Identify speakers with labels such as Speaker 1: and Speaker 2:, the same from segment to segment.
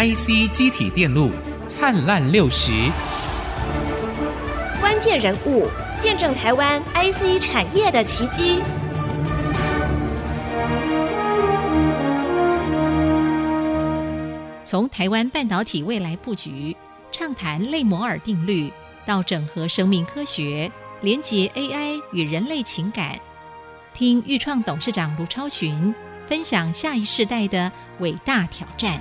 Speaker 1: IC 机体电路灿烂六十，
Speaker 2: 关键人物见证台湾 IC 产业的奇迹。
Speaker 3: 从台湾半导体未来布局，畅谈类摩尔定律，到整合生命科学，连接 AI 与人类情感，听钰创董事长卢超群分享下一世代的伟大挑战。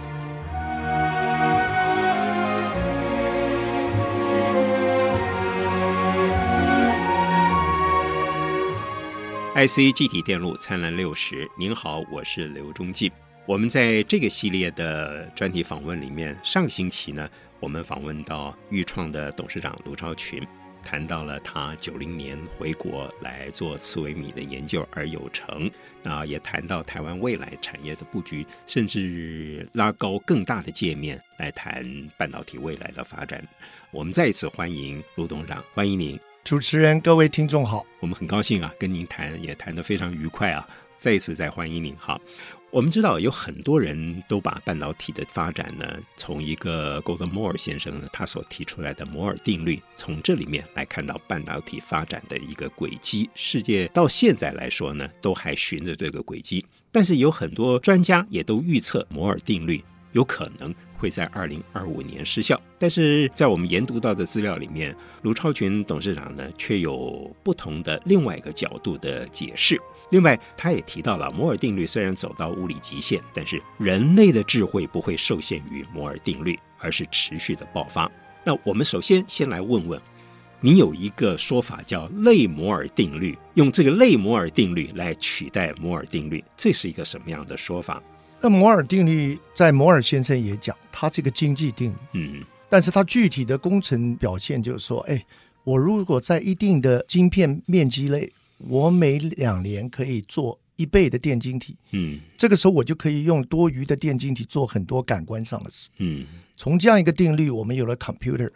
Speaker 4: IC 记体电路灿烂六十，您好，我是刘忠进。我们在这个系列的专题访问里面，上星期呢，我们访问到钰创的董事长卢超群，谈到了他九零年回国来做刺微米的研究而有成，啊，也谈到台湾未来产业的布局，甚至拉高更大的界面来谈半导体未来的发展。我们再一次欢迎卢董事长，欢迎您，
Speaker 5: 主持人，各位听众好，
Speaker 4: 我们很高兴啊，跟您谈也谈得非常愉快啊，再一次再欢迎您，哈。我们知道有很多人都把半导体的发展呢，从一个 Gordon Moore 先生呢他所提出来的摩尔定律，从这里面来看到半导体发展的一个轨迹。世界到现在来说呢，都还循着这个轨迹，但是有很多专家也都预测摩尔定律有可能会在二零二五年失效。但是在我们研读到的资料里面，卢超群董事长呢却有不同的另外一个角度的解释。另外，他也提到了摩尔定律虽然走到物理极限，但是人类的智慧不会受限于摩尔定律，而是持续的爆发。那我们首先先来问问，你有一个说法叫类摩尔定律，用这个类摩尔定律来取代摩尔定律，这是一个什么样的说法？
Speaker 5: 那摩尔定律在摩尔先生也讲，它是一个经济定律，
Speaker 4: 嗯，
Speaker 5: 但是它具体的工程表现就是说，哎，我如果在一定的晶片面积内。我每两年可以做一倍的电晶体，
Speaker 4: 嗯，
Speaker 5: 这个时候我就可以用多余的电晶体做很多感官上的事，
Speaker 4: 嗯，
Speaker 5: 从这样一个定律，我们有了 computer，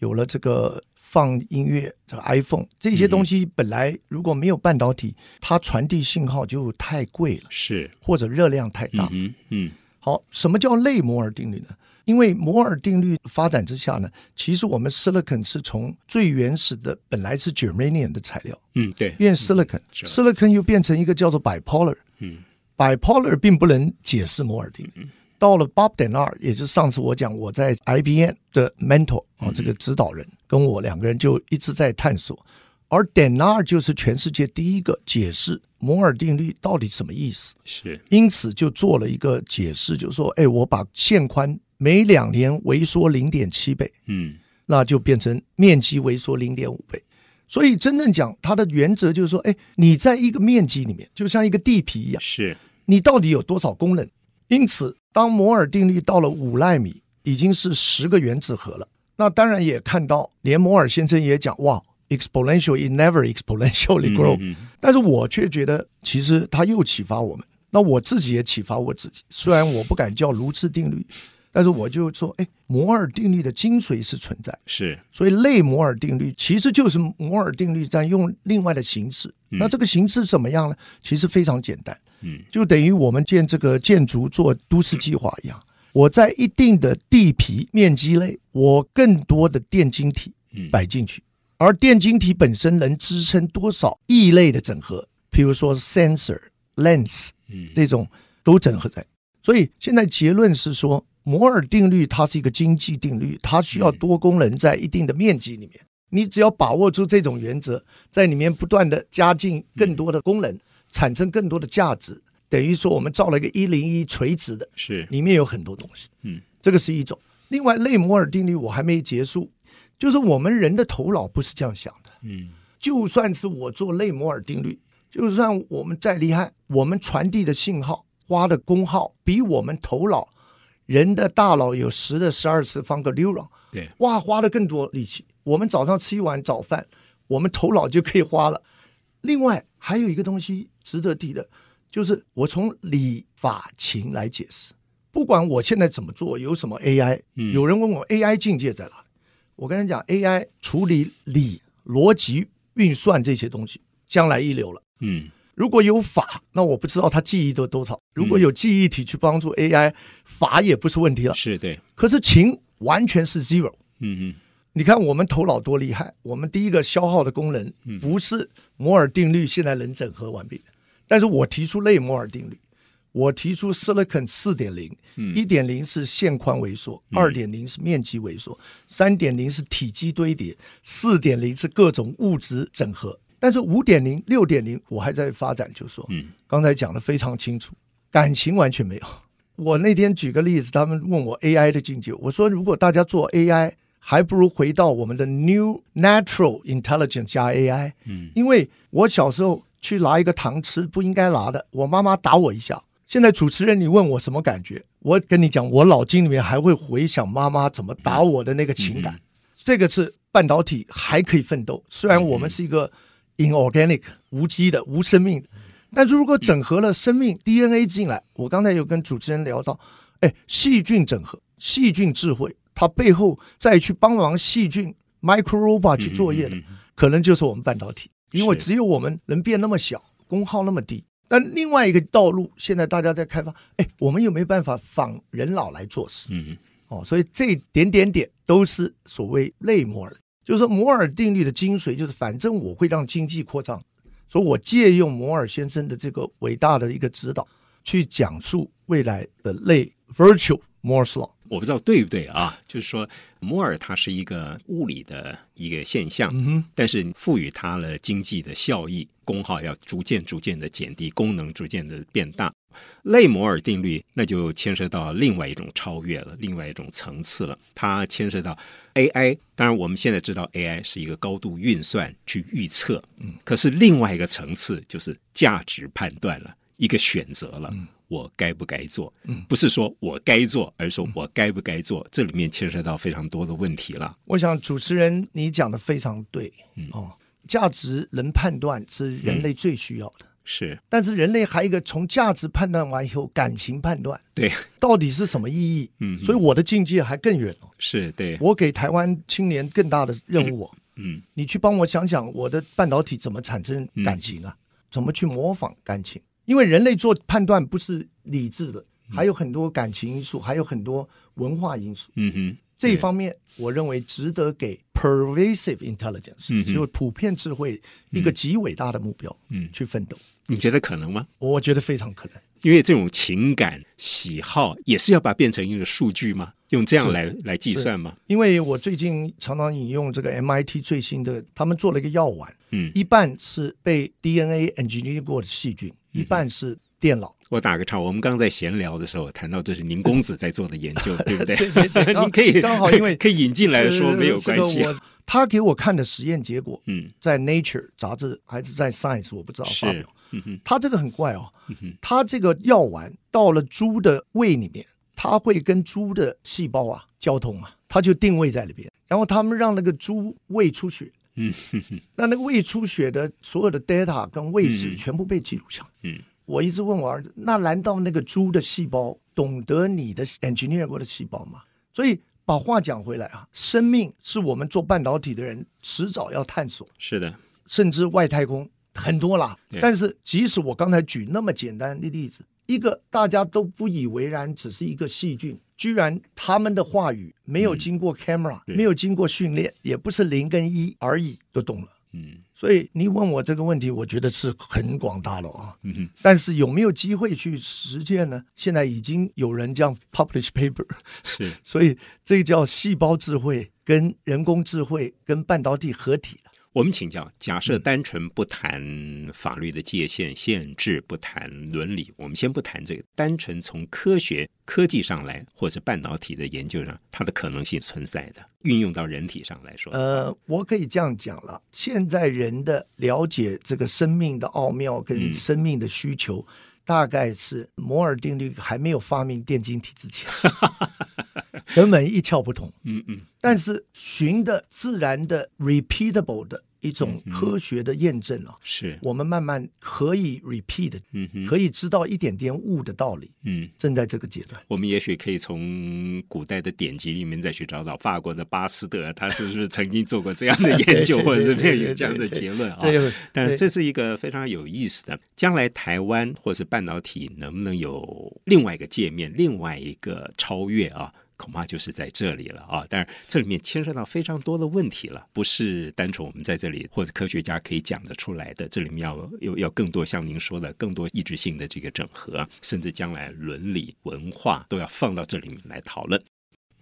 Speaker 5: 有了这个放音乐这个 iPhone 这些东西，本来如果没有半导体，它传递信号就太贵了，
Speaker 4: 是，
Speaker 5: 或者热量太大，
Speaker 4: 嗯嗯，
Speaker 5: 好，什么叫类摩尔定律呢？因为摩尔定律发展之下呢，其实我们 silicon 是从最原始的本来是 germanium 的材料，
Speaker 4: 嗯，对，
Speaker 5: 变 silicon，silicon 又变成一个叫做 bipolar，
Speaker 4: 嗯
Speaker 5: ，bipolar 并不能解释摩尔定律。
Speaker 4: 嗯、
Speaker 5: 到了 Bob Denard，也就是上次我讲我在 IBM 的 mentor 啊，这个指导人、嗯、跟我两个人就一直在探索，而 Denard 就是全世界第一个解释摩尔定律到底什么意思，
Speaker 4: 是，
Speaker 5: 因此就做了一个解释，就是说，哎，我把线宽每两年萎缩零点七倍，
Speaker 4: 嗯，
Speaker 5: 那就变成面积萎缩零点五倍。所以真正讲它的原则就是说，哎，你在一个面积里面，就像一个地皮一样，
Speaker 4: 是。
Speaker 5: 你到底有多少功能？因此，当摩尔定律到了五纳米，已经是十个原子核了。那当然也看到，连摩尔先生也讲，哇，exponential it never exponentially grow。
Speaker 4: 嗯嗯嗯，
Speaker 5: 但是我却觉得，其实他又启发我们。那我自己也启发我自己，虽然我不敢叫卢氏定律。但是我就说，哎，摩尔定律的精髓是存在，
Speaker 4: 是，
Speaker 5: 所以类摩尔定律其实就是摩尔定律，但用另外的形式。
Speaker 4: 嗯、
Speaker 5: 那这个形式怎么样呢？其实非常简单，
Speaker 4: 嗯，
Speaker 5: 就等于我们建这个建筑做都市计划一样。我在一定的地皮面积内，我更多的电晶体摆进去，而电晶体本身能支撑多少异类的整合，比如说 sensor、lens，
Speaker 4: 嗯，
Speaker 5: 这种都整合在。所以现在结论是说。摩尔定律它是一个经济定律，它需要多功能在一定的面积里面。你只要把握住这种原则，在里面不断的加进更多的功能，产生更多的价值，等于说我们造了一个一零一垂直的，
Speaker 4: 是
Speaker 5: 里面有很多东西。
Speaker 4: 嗯，
Speaker 5: 这个是一种。另外，类摩尔定律我还没结束，就是我们人的头脑不是这样想的。
Speaker 4: 嗯，
Speaker 5: 就算是我做类摩尔定律，就算我们再厉害，我们传递的信号花的功耗比我们头脑。人的大脑有十的十二次方个 neuron，
Speaker 4: 对，
Speaker 5: 哇，花了更多力气。我们早上吃一碗早饭，我们头脑就可以花了。另外还有一个东西值得提的，就是我从理法情来解释。不管我现在怎么做，有什么 AI，、嗯、有人问我 AI 境界在哪里，我跟他讲，AI 处理理逻辑运算这些东西，将来一流了。
Speaker 4: 嗯，
Speaker 5: 如果有法，那我不知道他记忆的多少。如果有记忆体去帮助 AI，法也不是问题了。
Speaker 4: 是对。
Speaker 5: 可是情完全是 zero。
Speaker 4: 嗯嗯。
Speaker 5: 你看我们头脑多厉害，我们第一个消耗的功能不是摩尔定律，现在能整合完毕。但是我提出类摩尔定律，我提出 Silicon 四点零，一点零是线宽萎缩，二点零是面积萎缩，三点零是体积堆叠，四点零是各种物质整合。但是五点零、六点零我还在发展，就是说，嗯，刚才讲的非常清楚，感情完全没有。我那天举个例子，他们问我 AI 的境界，我说如果大家做 AI。还不如回到我们的 New Natural Intelligence 加 AI，嗯，因为我小时候去拿一个糖吃不应该拿的，我妈妈打我一下。现在主持人你问我什么感觉？我跟你讲，我脑筋里面还会回想妈妈怎么打我的那个情感。嗯嗯、这个是半导体还可以奋斗，虽然我们是一个 inorganic 无机的无生命的，但是如果整合了生命 DNA 进来，我刚才有跟主持人聊到，哎，细菌整合，细菌智慧。它背后再去帮忙细菌 micro robot 去作业的，可能就是我们半导体，因为只有我们能变那么小，功耗那么低。但另外一个道路，现在大家在开发，哎，我们有没有办法仿人脑来做事？嗯，哦，所以这点点点都是所谓类摩尔，就是说摩尔定律的精髓，就是反正我会让经济扩张，所以我借用摩尔先生的这个伟大的一个指导，去讲述未来的类 virtual Moore's Law。
Speaker 4: 我不知道对不对啊？就是说，摩尔它是一个物理的一个现象，嗯、哼但是赋予它了经济的效益，功耗要逐渐逐渐的减低，功能逐渐的变大。类摩尔定律那就牵涉到另外一种超越了，另外一种层次了。它牵涉到 AI，当然我们现在知道 AI 是一个高度运算去预测，嗯，可是另外一个层次就是价值判断了，一个选择了。嗯我该不该做？嗯，不是说我该做，而是说我该不该做。这里面牵涉到非常多的问题了。
Speaker 5: 我想主持人你讲的非常对，嗯哦，价值能判断是人类最需要的，嗯、
Speaker 4: 是。
Speaker 5: 但是人类还有一个从价值判断完以后，感情判断，
Speaker 4: 对，
Speaker 5: 到底是什么意义？嗯，所以我的境界还更远了。
Speaker 4: 是对，
Speaker 5: 我给台湾青年更大的任务。嗯，你去帮我想想，我的半导体怎么产生感情啊？嗯、怎么去模仿感情？因为人类做判断不是理智的，还有很多感情因素，还有很多文化因素。嗯哼，这一方面我认为值得给 pervasive intelligence，嗯，就是普遍智慧一个极伟大的目标。嗯，去奋斗。
Speaker 4: 你觉得可能吗？
Speaker 5: 我觉得非常可能，
Speaker 4: 因为这种情感喜好也是要把它变成一个数据吗？用这样来来计算吗？
Speaker 5: 因为我最近常常引用这个 MIT 最新的，他们做了一个药丸，嗯，一半是被 DNA engineer 过的细菌。一半是电脑。
Speaker 4: 我打个岔，我们刚在闲聊的时候谈到，这是宁公子在做的研究，对不对？
Speaker 5: 对对对，
Speaker 4: 您 可以
Speaker 5: 刚好因为
Speaker 4: 可以引进来说没有关系。
Speaker 5: 这个、他给我看的实验结果，嗯，在 Nature 杂志还是在 Science，我不知道发表。嗯哼，他这个很怪哦，嗯、哼他这个药丸到了猪的胃里面，他会跟猪的细胞啊交通啊，他就定位在里边，然后他们让那个猪胃出血。嗯，哼哼，那那个胃出血的所有的 data 跟位置全部被记录下来。嗯，我一直问我儿子，那难道那个猪的细胞懂得你的 engineer 过的细胞吗？所以把话讲回来啊，生命是我们做半导体的人迟早要探索。
Speaker 4: 是的，
Speaker 5: 甚至外太空很多啦。但是即使我刚才举那么简单的例子，一个大家都不以为然，只是一个细菌。居然他们的话语没有经过 camera，、嗯、没有经过训练，也不是零跟一而已，都懂了。嗯，所以你问我这个问题，我觉得是很广大了啊。嗯哼，但是有没有机会去实践呢？现在已经有人这样 publish paper，
Speaker 4: 是，
Speaker 5: 所以这个叫细胞智慧跟人工智慧跟半导体合体。
Speaker 4: 我们请教：假设单纯不谈法律的界限限制，不谈伦理，我们先不谈这个，单纯从科学科技上来，或者半导体的研究上，它的可能性存在的，运用到人体上来说，
Speaker 5: 呃，我可以这样讲了：现在人的了解这个生命的奥妙跟生命的需求，嗯、大概是摩尔定律还没有发明电晶体之前。根本一窍不通，嗯嗯，但是循的自然的 repeatable 的一种科学的验证了、啊，
Speaker 4: 是、嗯、
Speaker 5: 我们慢慢可以 repeat，
Speaker 4: 嗯哼，
Speaker 5: 可以知道一点点悟的道理，
Speaker 4: 嗯，
Speaker 5: 正在这个阶段。
Speaker 4: 我们也许可以从古代的典籍里面再去找找法国的巴斯德，他是不是曾经做过这样的 研究，或者是没有这样的结论啊？但是这是一个非常有意思的，将来台湾或是半导体能不能有另外一个界面，另外一个超越啊？恐怕就是在这里了啊！但是这里面牵涉到非常多的问题了，不是单纯我们在这里或者科学家可以讲得出来的。这里面要有要更多像您说的更多意志性的这个整合，甚至将来伦理文化都要放到这里面来讨论。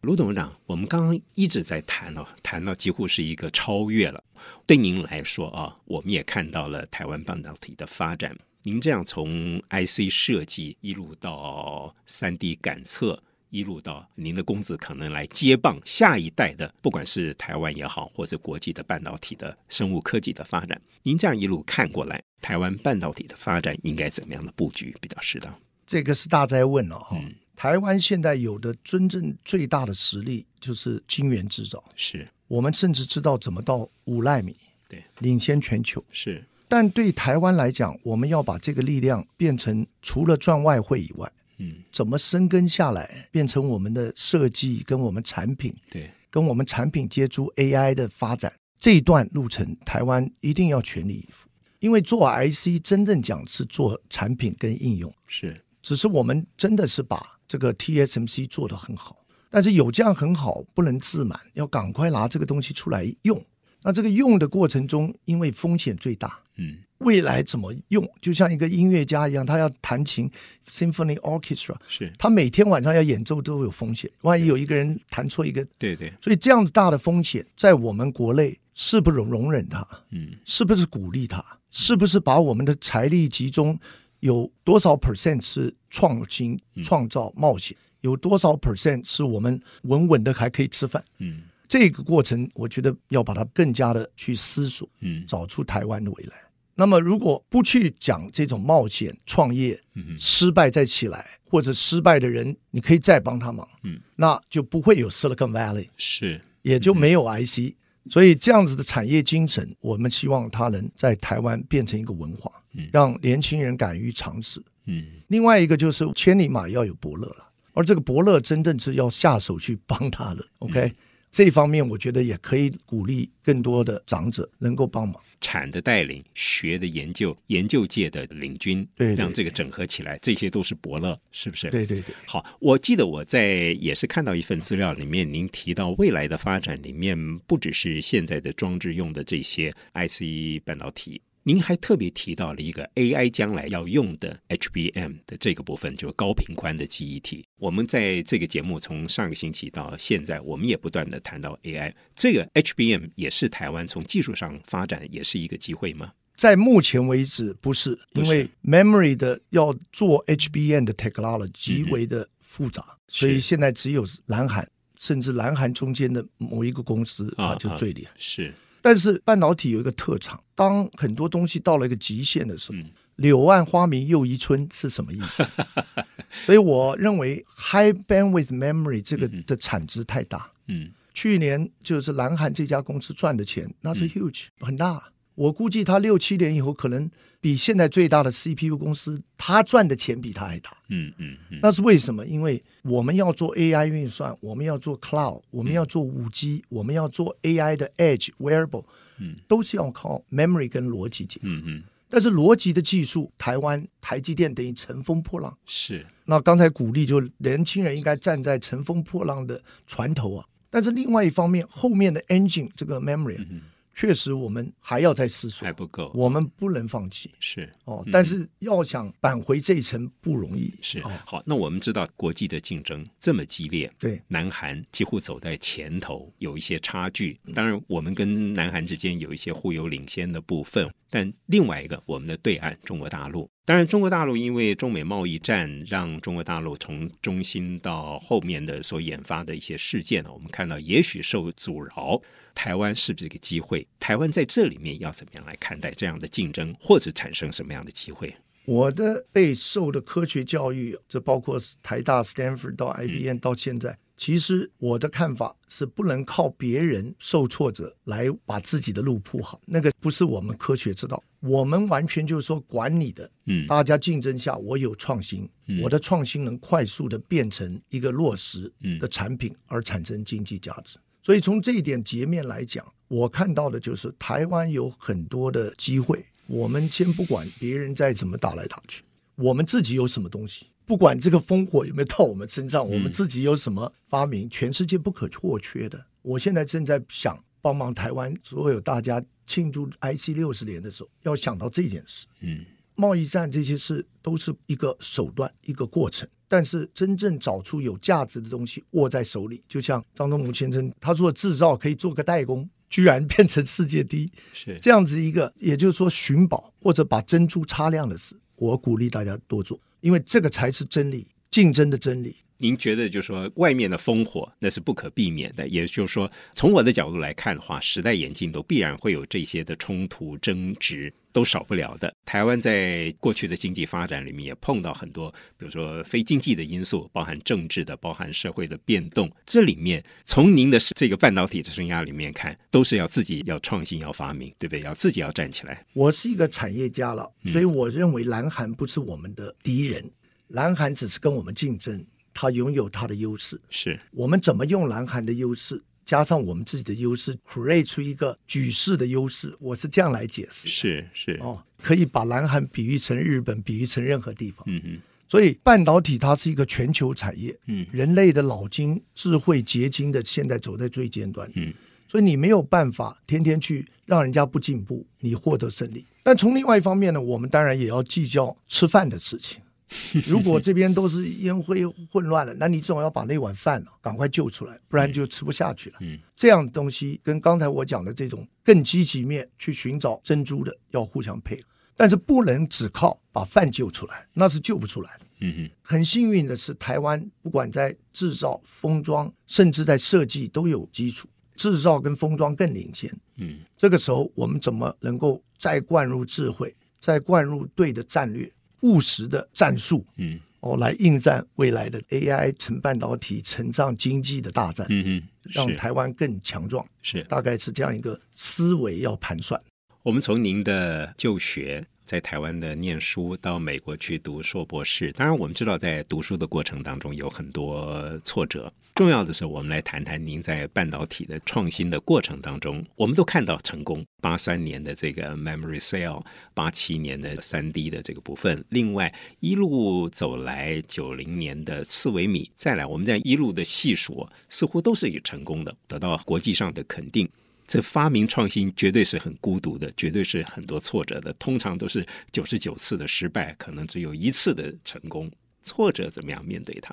Speaker 4: 卢董事长，我们刚刚一直在谈哦，谈到几乎是一个超越了。对您来说啊，我们也看到了台湾半导体的发展。您这样从 IC 设计一路到 3D 感测。一路到您的公子可能来接棒下一代的，不管是台湾也好，或者国际的半导体的生物科技的发展，您这样一路看过来，台湾半导体的发展应该怎么样的布局比较适当？
Speaker 5: 这个是大哉问了、哦、哈、
Speaker 4: 嗯。
Speaker 5: 台湾现在有的真正最大的实力就是晶圆制造，
Speaker 4: 是
Speaker 5: 我们甚至知道怎么到五纳米，
Speaker 4: 对，
Speaker 5: 领先全球。
Speaker 4: 是，
Speaker 5: 但对台湾来讲，我们要把这个力量变成除了赚外汇以外。
Speaker 4: 嗯，
Speaker 5: 怎么生根下来，变成我们的设计跟我们产品，
Speaker 4: 对，
Speaker 5: 跟我们产品接触 AI 的发展这一段路程，台湾一定要全力以赴。因为做 IC 真正讲是做产品跟应用，
Speaker 4: 是，
Speaker 5: 只是我们真的是把这个 TSMC 做得很好，但是有这样很好，不能自满，要赶快拿这个东西出来用。那这个用的过程中，因为风险最大，
Speaker 4: 嗯。
Speaker 5: 未来怎么用？就像一个音乐家一样，他要弹琴，Symphony Orchestra，
Speaker 4: 是
Speaker 5: 他每天晚上要演奏都有风险，万一有一个人弹错一个，
Speaker 4: 对对，
Speaker 5: 所以这样子大的风险，在我们国内是不容容忍他？
Speaker 4: 嗯，
Speaker 5: 是不是鼓励他？是不是把我们的财力集中？有多少 percent 是创新、创造、冒险？有多少 percent 是我们稳稳的还可以吃饭？
Speaker 4: 嗯，
Speaker 5: 这个过程，我觉得要把它更加的去思索，
Speaker 4: 嗯，
Speaker 5: 找出台湾的未来。那么，如果不去讲这种冒险创业，失败再起来，或者失败的人，你可以再帮他忙，
Speaker 4: 嗯，
Speaker 5: 那就不会有 Silicon Valley，
Speaker 4: 是，
Speaker 5: 也就没有 IC。所以这样子的产业精神，我们希望它能在台湾变成一个文化，让年轻人敢于尝试。
Speaker 4: 嗯，
Speaker 5: 另外一个就是千里马要有伯乐了，而这个伯乐真正是要下手去帮他的。OK，这方面我觉得也可以鼓励更多的长者能够帮忙。
Speaker 4: 产的带领，学的研究，研究界的领军，
Speaker 5: 对，对，对，
Speaker 4: 让这个整合起来，这些都是伯乐，是不是？
Speaker 5: 对对对。
Speaker 4: 好，我记得我在也是看到一份资料里面，您提到未来的发展里面，不只是现在的装置用的这些 IC 半导体。您还特别提到了一个 AI 将来要用的 HBM 的这个部分，就是高频宽的记忆体。我们在这个节目从上个星期到现在，我们也不断的谈到 AI。这个 HBM 也是台湾从技术上发展也是一个机会吗？
Speaker 5: 在目前为止不是，因为 memory 的要做 HBM 的 technology 极为的复杂，嗯、所以现在只有蓝海，甚至蓝海中间的某一个公司啊就最厉害。
Speaker 4: 是。
Speaker 5: 但是半导体有一个特长，当很多东西到了一个极限的时候，嗯、柳暗花明又一村是什么意思？所以我认为 high bandwidth memory 这个的产值太大。
Speaker 4: 嗯，
Speaker 5: 去年就是南韩这家公司赚的钱，那是 huge、嗯、很大。我估计他六七年以后可能。比现在最大的 CPU 公司，他赚的钱比他还大。
Speaker 4: 嗯嗯嗯，
Speaker 5: 那是为什么？因为我们要做 AI 运算，我们要做 Cloud，我们要做五 G，、嗯、我们要做 AI 的 Edge Wearable，
Speaker 4: 嗯，
Speaker 5: 都是要靠 Memory 跟逻辑结合。
Speaker 4: 嗯嗯。
Speaker 5: 但是逻辑的技术，台湾台积电等于乘风破浪。
Speaker 4: 是。
Speaker 5: 那刚才鼓励就年轻人应该站在乘风破浪的船头啊。但是另外一方面，后面的 Engine 这个 Memory、嗯。确实，我们还要再思索，
Speaker 4: 还不够，
Speaker 5: 我们不能放弃。
Speaker 4: 是
Speaker 5: 哦，但是要想扳回这一层不容易。
Speaker 4: 是、
Speaker 5: 哦、
Speaker 4: 好，那我们知道国际的竞争这么激烈，
Speaker 5: 对，
Speaker 4: 南韩几乎走在前头，有一些差距。当然，我们跟南韩之间有一些互有领先的部分，但另外一个，我们的对岸中国大陆。当然，中国大陆因为中美贸易战，让中国大陆从中心到后面的所引发的一些事件呢，我们看到也许受阻挠。台湾是不是一个机会？台湾在这里面要怎么样来看待这样的竞争，或者产生什么样的机会？
Speaker 5: 我的被受的科学教育，这包括台大、Stanford 到 IBM 到现在，其实我的看法是，不能靠别人受挫折来把自己的路铺好，那个不是我们科学之道。我们完全就是说管你的，嗯，大家竞争下，我有创新，嗯，我的创新能快速的变成一个落实的产品，而产生经济价值。所以从这一点截面来讲，我看到的就是台湾有很多的机会。我们先不管别人再怎么打来打去，我们自己有什么东西？不管这个烽火有没有到我们身上，我们自己有什么发明，全世界不可或缺的。我现在正在想帮忙台湾所有大家庆祝 IC 六十年的时候，要想到这件事。嗯，贸易战这些事都是一个手段，一个过程。但是真正找出有价值的东西握在手里，就像张忠谋先生他做制造可以做个代工，居然变成世界第一，是这样子一个，也就是说寻宝或者把珍珠擦亮的事，我鼓励大家多做。因为这个才是真理，竞争的真理。
Speaker 4: 您觉得，就是说，外面的烽火那是不可避免的，也就是说，从我的角度来看的话，时代演进都必然会有这些的冲突争执，都少不了的。台湾在过去的经济发展里面也碰到很多，比如说非经济的因素，包含政治的，包含社会的变动。这里面，从您的这个半导体的生涯里面看，都是要自己要创新、要发明，对不对？要自己要站起来。
Speaker 5: 我是一个产业家了，所以我认为南韩不是我们的敌人。嗯南韩只是跟我们竞争，它拥有它的优势。是我们怎么用南韩的优势，加上我们自己的优势，create 出一个举世的优势。我是这样来解释。是是哦，可以把南韩比喻成日本，比喻成任何地方。嗯嗯。所以半导体它是一个全球产业。嗯。人类的脑筋、智慧结晶的，现在走在最尖端。嗯。所以你没有办法天天去让人家不进步，你获得胜利。但从另外一方面呢，我们当然也要计较吃饭的事情。如果这边都是烟灰混乱了，那你总要把那碗饭赶快救出来，不然就吃不下去了。嗯，这样东西跟刚才我讲的这种更积极面去寻找珍珠的要互相配合，但是不能只靠把饭救出来，那是救不出来的。嗯哼，很幸运的是，台湾不管在制造、封装，甚至在设计都有基础，制造跟封装更领先。嗯，这个时候我们怎么能够再灌入智慧，再灌入对的战略？务实的战术，嗯，哦，来应战未来的 AI 成半导体成长经济的大战，嗯嗯，让台湾更强壮，是大概是这样一个思维要盘算。
Speaker 4: 我们从您的就学。在台湾的念书，到美国去读硕博士。当然，我们知道在读书的过程当中有很多挫折。重要的是，我们来谈谈您在半导体的创新的过程当中，我们都看到成功。八三年的这个 Memory Cell，八七年的三 D 的这个部分，另外一路走来，九零年的四微米，再来，我们在一路的细数，似乎都是有成功的，得到国际上的肯定。这发明创新绝对是很孤独的，绝对是很多挫折的。通常都是九十九次的失败，可能只有一次的成功。挫折怎么样面对它？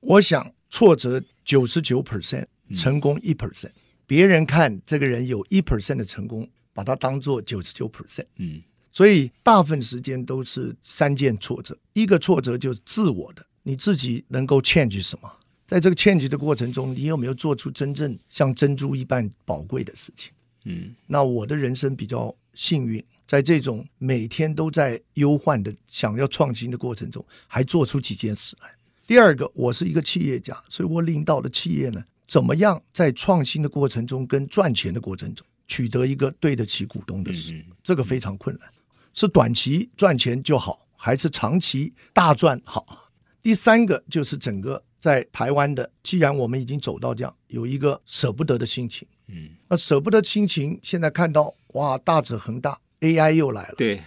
Speaker 5: 我想挫折九十九 percent，成功一 percent。别人看这个人有一 percent 的成功，把它当做九十九 percent。嗯，所以大部分时间都是三件挫折。一个挫折就是自我的，你自己能够 change 什么？在这个 change 的过程中，你有没有做出真正像珍珠一般宝贵的事情？嗯，那我的人生比较幸运，在这种每天都在忧患的想要创新的过程中，还做出几件事来。第二个，我是一个企业家，所以我领导的企业呢，怎么样在创新的过程中跟赚钱的过程中取得一个对得起股东的事？嗯，这个非常困难，是短期赚钱就好，还是长期大赚好？第三个就是整个。在台湾的，既然我们已经走到这样，有一个舍不得的心情，嗯，那舍不得心情，现在看到哇，大者恒大，AI 又来了，对，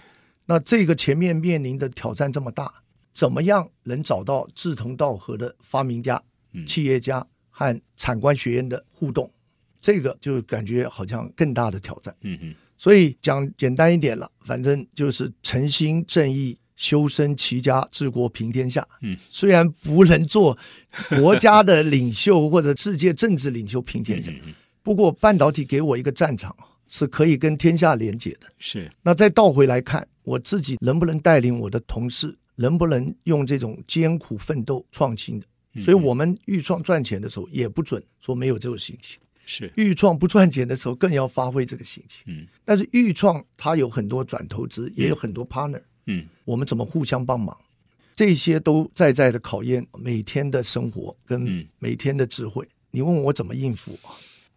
Speaker 5: 那这个前面面临的挑战这么大，怎么样能找到志同道合的发明家、嗯、企业家和产官学院的互动？这个就感觉好像更大的挑战，嗯嗯，所以讲简单一点了，反正就是诚心正义。修身齐家治国平天下。嗯，虽然不能做 国家的领袖或者世界政治领袖平天下，不过半导体给我一个战场，是可以跟天下连接的。是。那再倒回来看，我自己能不能带领我的同事，能不能用这种艰苦奋斗创新的？所以我们预创赚钱的时候，也不准说没有这种心情。是。预创不赚钱的时候，更要发挥这个心情。嗯。但是预创它有很多转投资，也有很多 partner。嗯，我们怎么互相帮忙？这些都在在的考验每天的生活跟每天的智慧。嗯、你问我怎么应付，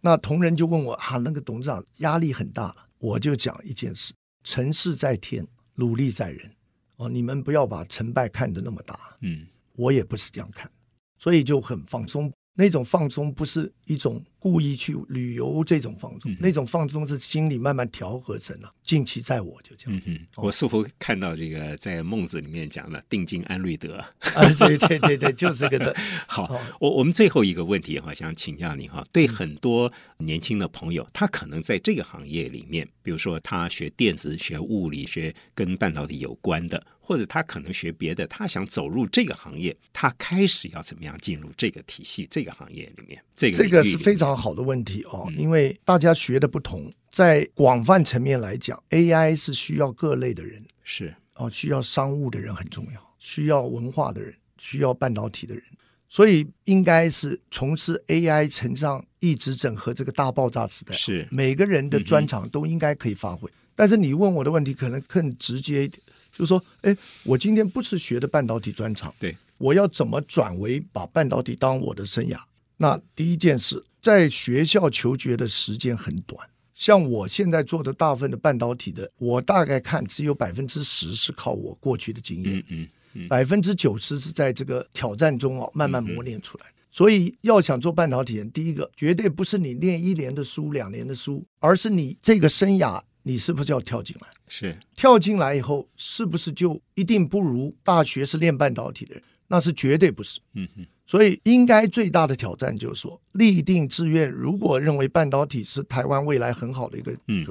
Speaker 5: 那同仁就问我啊，那个董事长压力很大，我就讲一件事：成事在天，努力在人。哦，你们不要把成败看得那么大。嗯，我也不是这样看，所以就很放松。那种放松不是一种故意去旅游这种放松，嗯、那种放松是心里慢慢调和成了。近期在我就这样。嗯哼，
Speaker 4: 哦、我似乎看到这个在孟子里面讲了“定静安虑得”
Speaker 5: 啊，对对对对，就是这个的。
Speaker 4: 好，哦、我我们最后一个问题哈，想请教你哈，对很多年轻的朋友，他可能在这个行业里面，比如说他学电子、学物理、学跟半导体有关的。或者他可能学别的，他想走入这个行业，他开始要怎么样进入这个体系、这个行业里面？这个
Speaker 5: 这个是非常好的问题哦，嗯、因为大家学的不同，在广泛层面来讲，AI 是需要各类的人，
Speaker 4: 是
Speaker 5: 哦，需要商务的人很重要，需要文化的人，需要半导体的人，所以应该是从事 AI 成长、一直整合这个大爆炸时代，
Speaker 4: 是
Speaker 5: 每个人的专长都应该可以发挥。嗯、但是你问我的问题可能更直接一点。就是说，哎，我今天不是学的半导体专长，
Speaker 4: 对，
Speaker 5: 我要怎么转为把半导体当我的生涯？那第一件事，在学校求学的时间很短，像我现在做的大部分的半导体的，我大概看只有百分之十是靠我过去的经验，嗯嗯，百分之九十是在这个挑战中哦慢慢磨练出来。嗯嗯，所以要想做半导体人，第一个绝对不是你念一年的书、两年的书，而是你这个生涯。你是不是要跳进来？
Speaker 4: 是
Speaker 5: 跳进来以后，是不是就一定不如大学是练半导体的人？那是绝对不是。嗯哼。所以应该最大的挑战就是说，立定志愿。如果认为半导体是台湾未来很好的一个，嗯，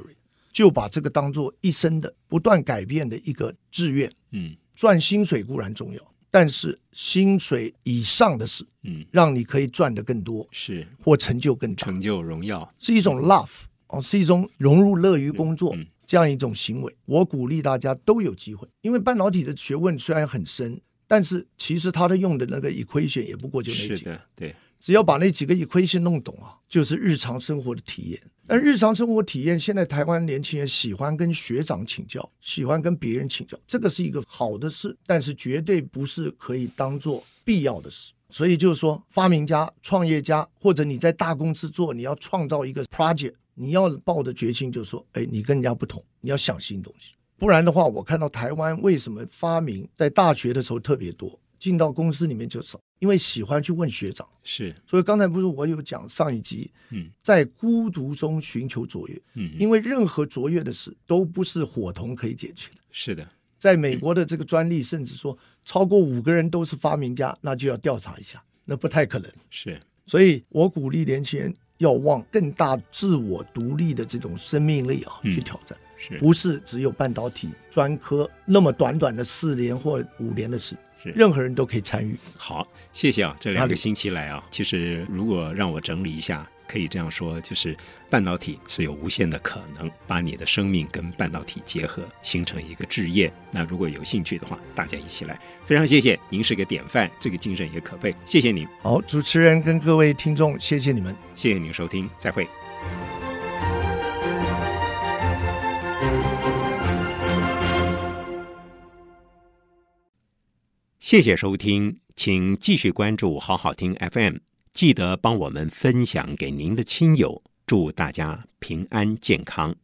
Speaker 5: 就把这个当做一生的不断改变的一个志愿。嗯，赚薪水固然重要，但是薪水以上的事，嗯，让你可以赚得更多，
Speaker 4: 是
Speaker 5: 或成就更大，
Speaker 4: 成就荣耀，
Speaker 5: 是一种 love。哦，是一种融入、乐于工作这样一种行为。我鼓励大家都有机会，因为半导体的学问虽然很深，但是其实它的用的那个 equation 也不过就那几个。
Speaker 4: 对，
Speaker 5: 只要把那几个 equation 弄懂啊，就是日常生活的体验。但日常生活体验，现在台湾年轻人喜欢跟学长请教，喜欢跟别人请教，这个是一个好的事，但是绝对不是可以当做必要的事。所以就是说，发明家、创业家，或者你在大公司做，你要创造一个 project。你要抱的决心就是说，哎，你跟人家不同，你要想新东西，不然的话，我看到台湾为什么发明在大学的时候特别多，进到公司里面就少，因为喜欢去问学长。
Speaker 4: 是，
Speaker 5: 所以刚才不是我有讲上一集，嗯，在孤独中寻求卓越，嗯，因为任何卓越的事都不是伙同可以解决的。
Speaker 4: 是的，
Speaker 5: 在美国的这个专利，甚至说超过五个人都是发明家，那就要调查一下，那不太可能。
Speaker 4: 是，
Speaker 5: 所以我鼓励年轻人。要往更大自我独立的这种生命力啊去挑战，是不是只有半导体专科那么短短的四年或五年的事？是任何人都可以参与。
Speaker 4: 好，谢谢啊，这两个星期来啊，其实如果让我整理一下。可以这样说，就是半导体是有无限的可能，把你的生命跟半导体结合，形成一个置业。那如果有兴趣的话，大家一起来。非常谢谢您是个典范，这个精神也可佩。谢谢您。
Speaker 5: 好，主持人跟各位听众，谢谢你们，
Speaker 4: 谢谢您收听，再会。谢谢收听，请继续关注好好听 FM。记得帮我们分享给您的亲友，祝大家平安健康。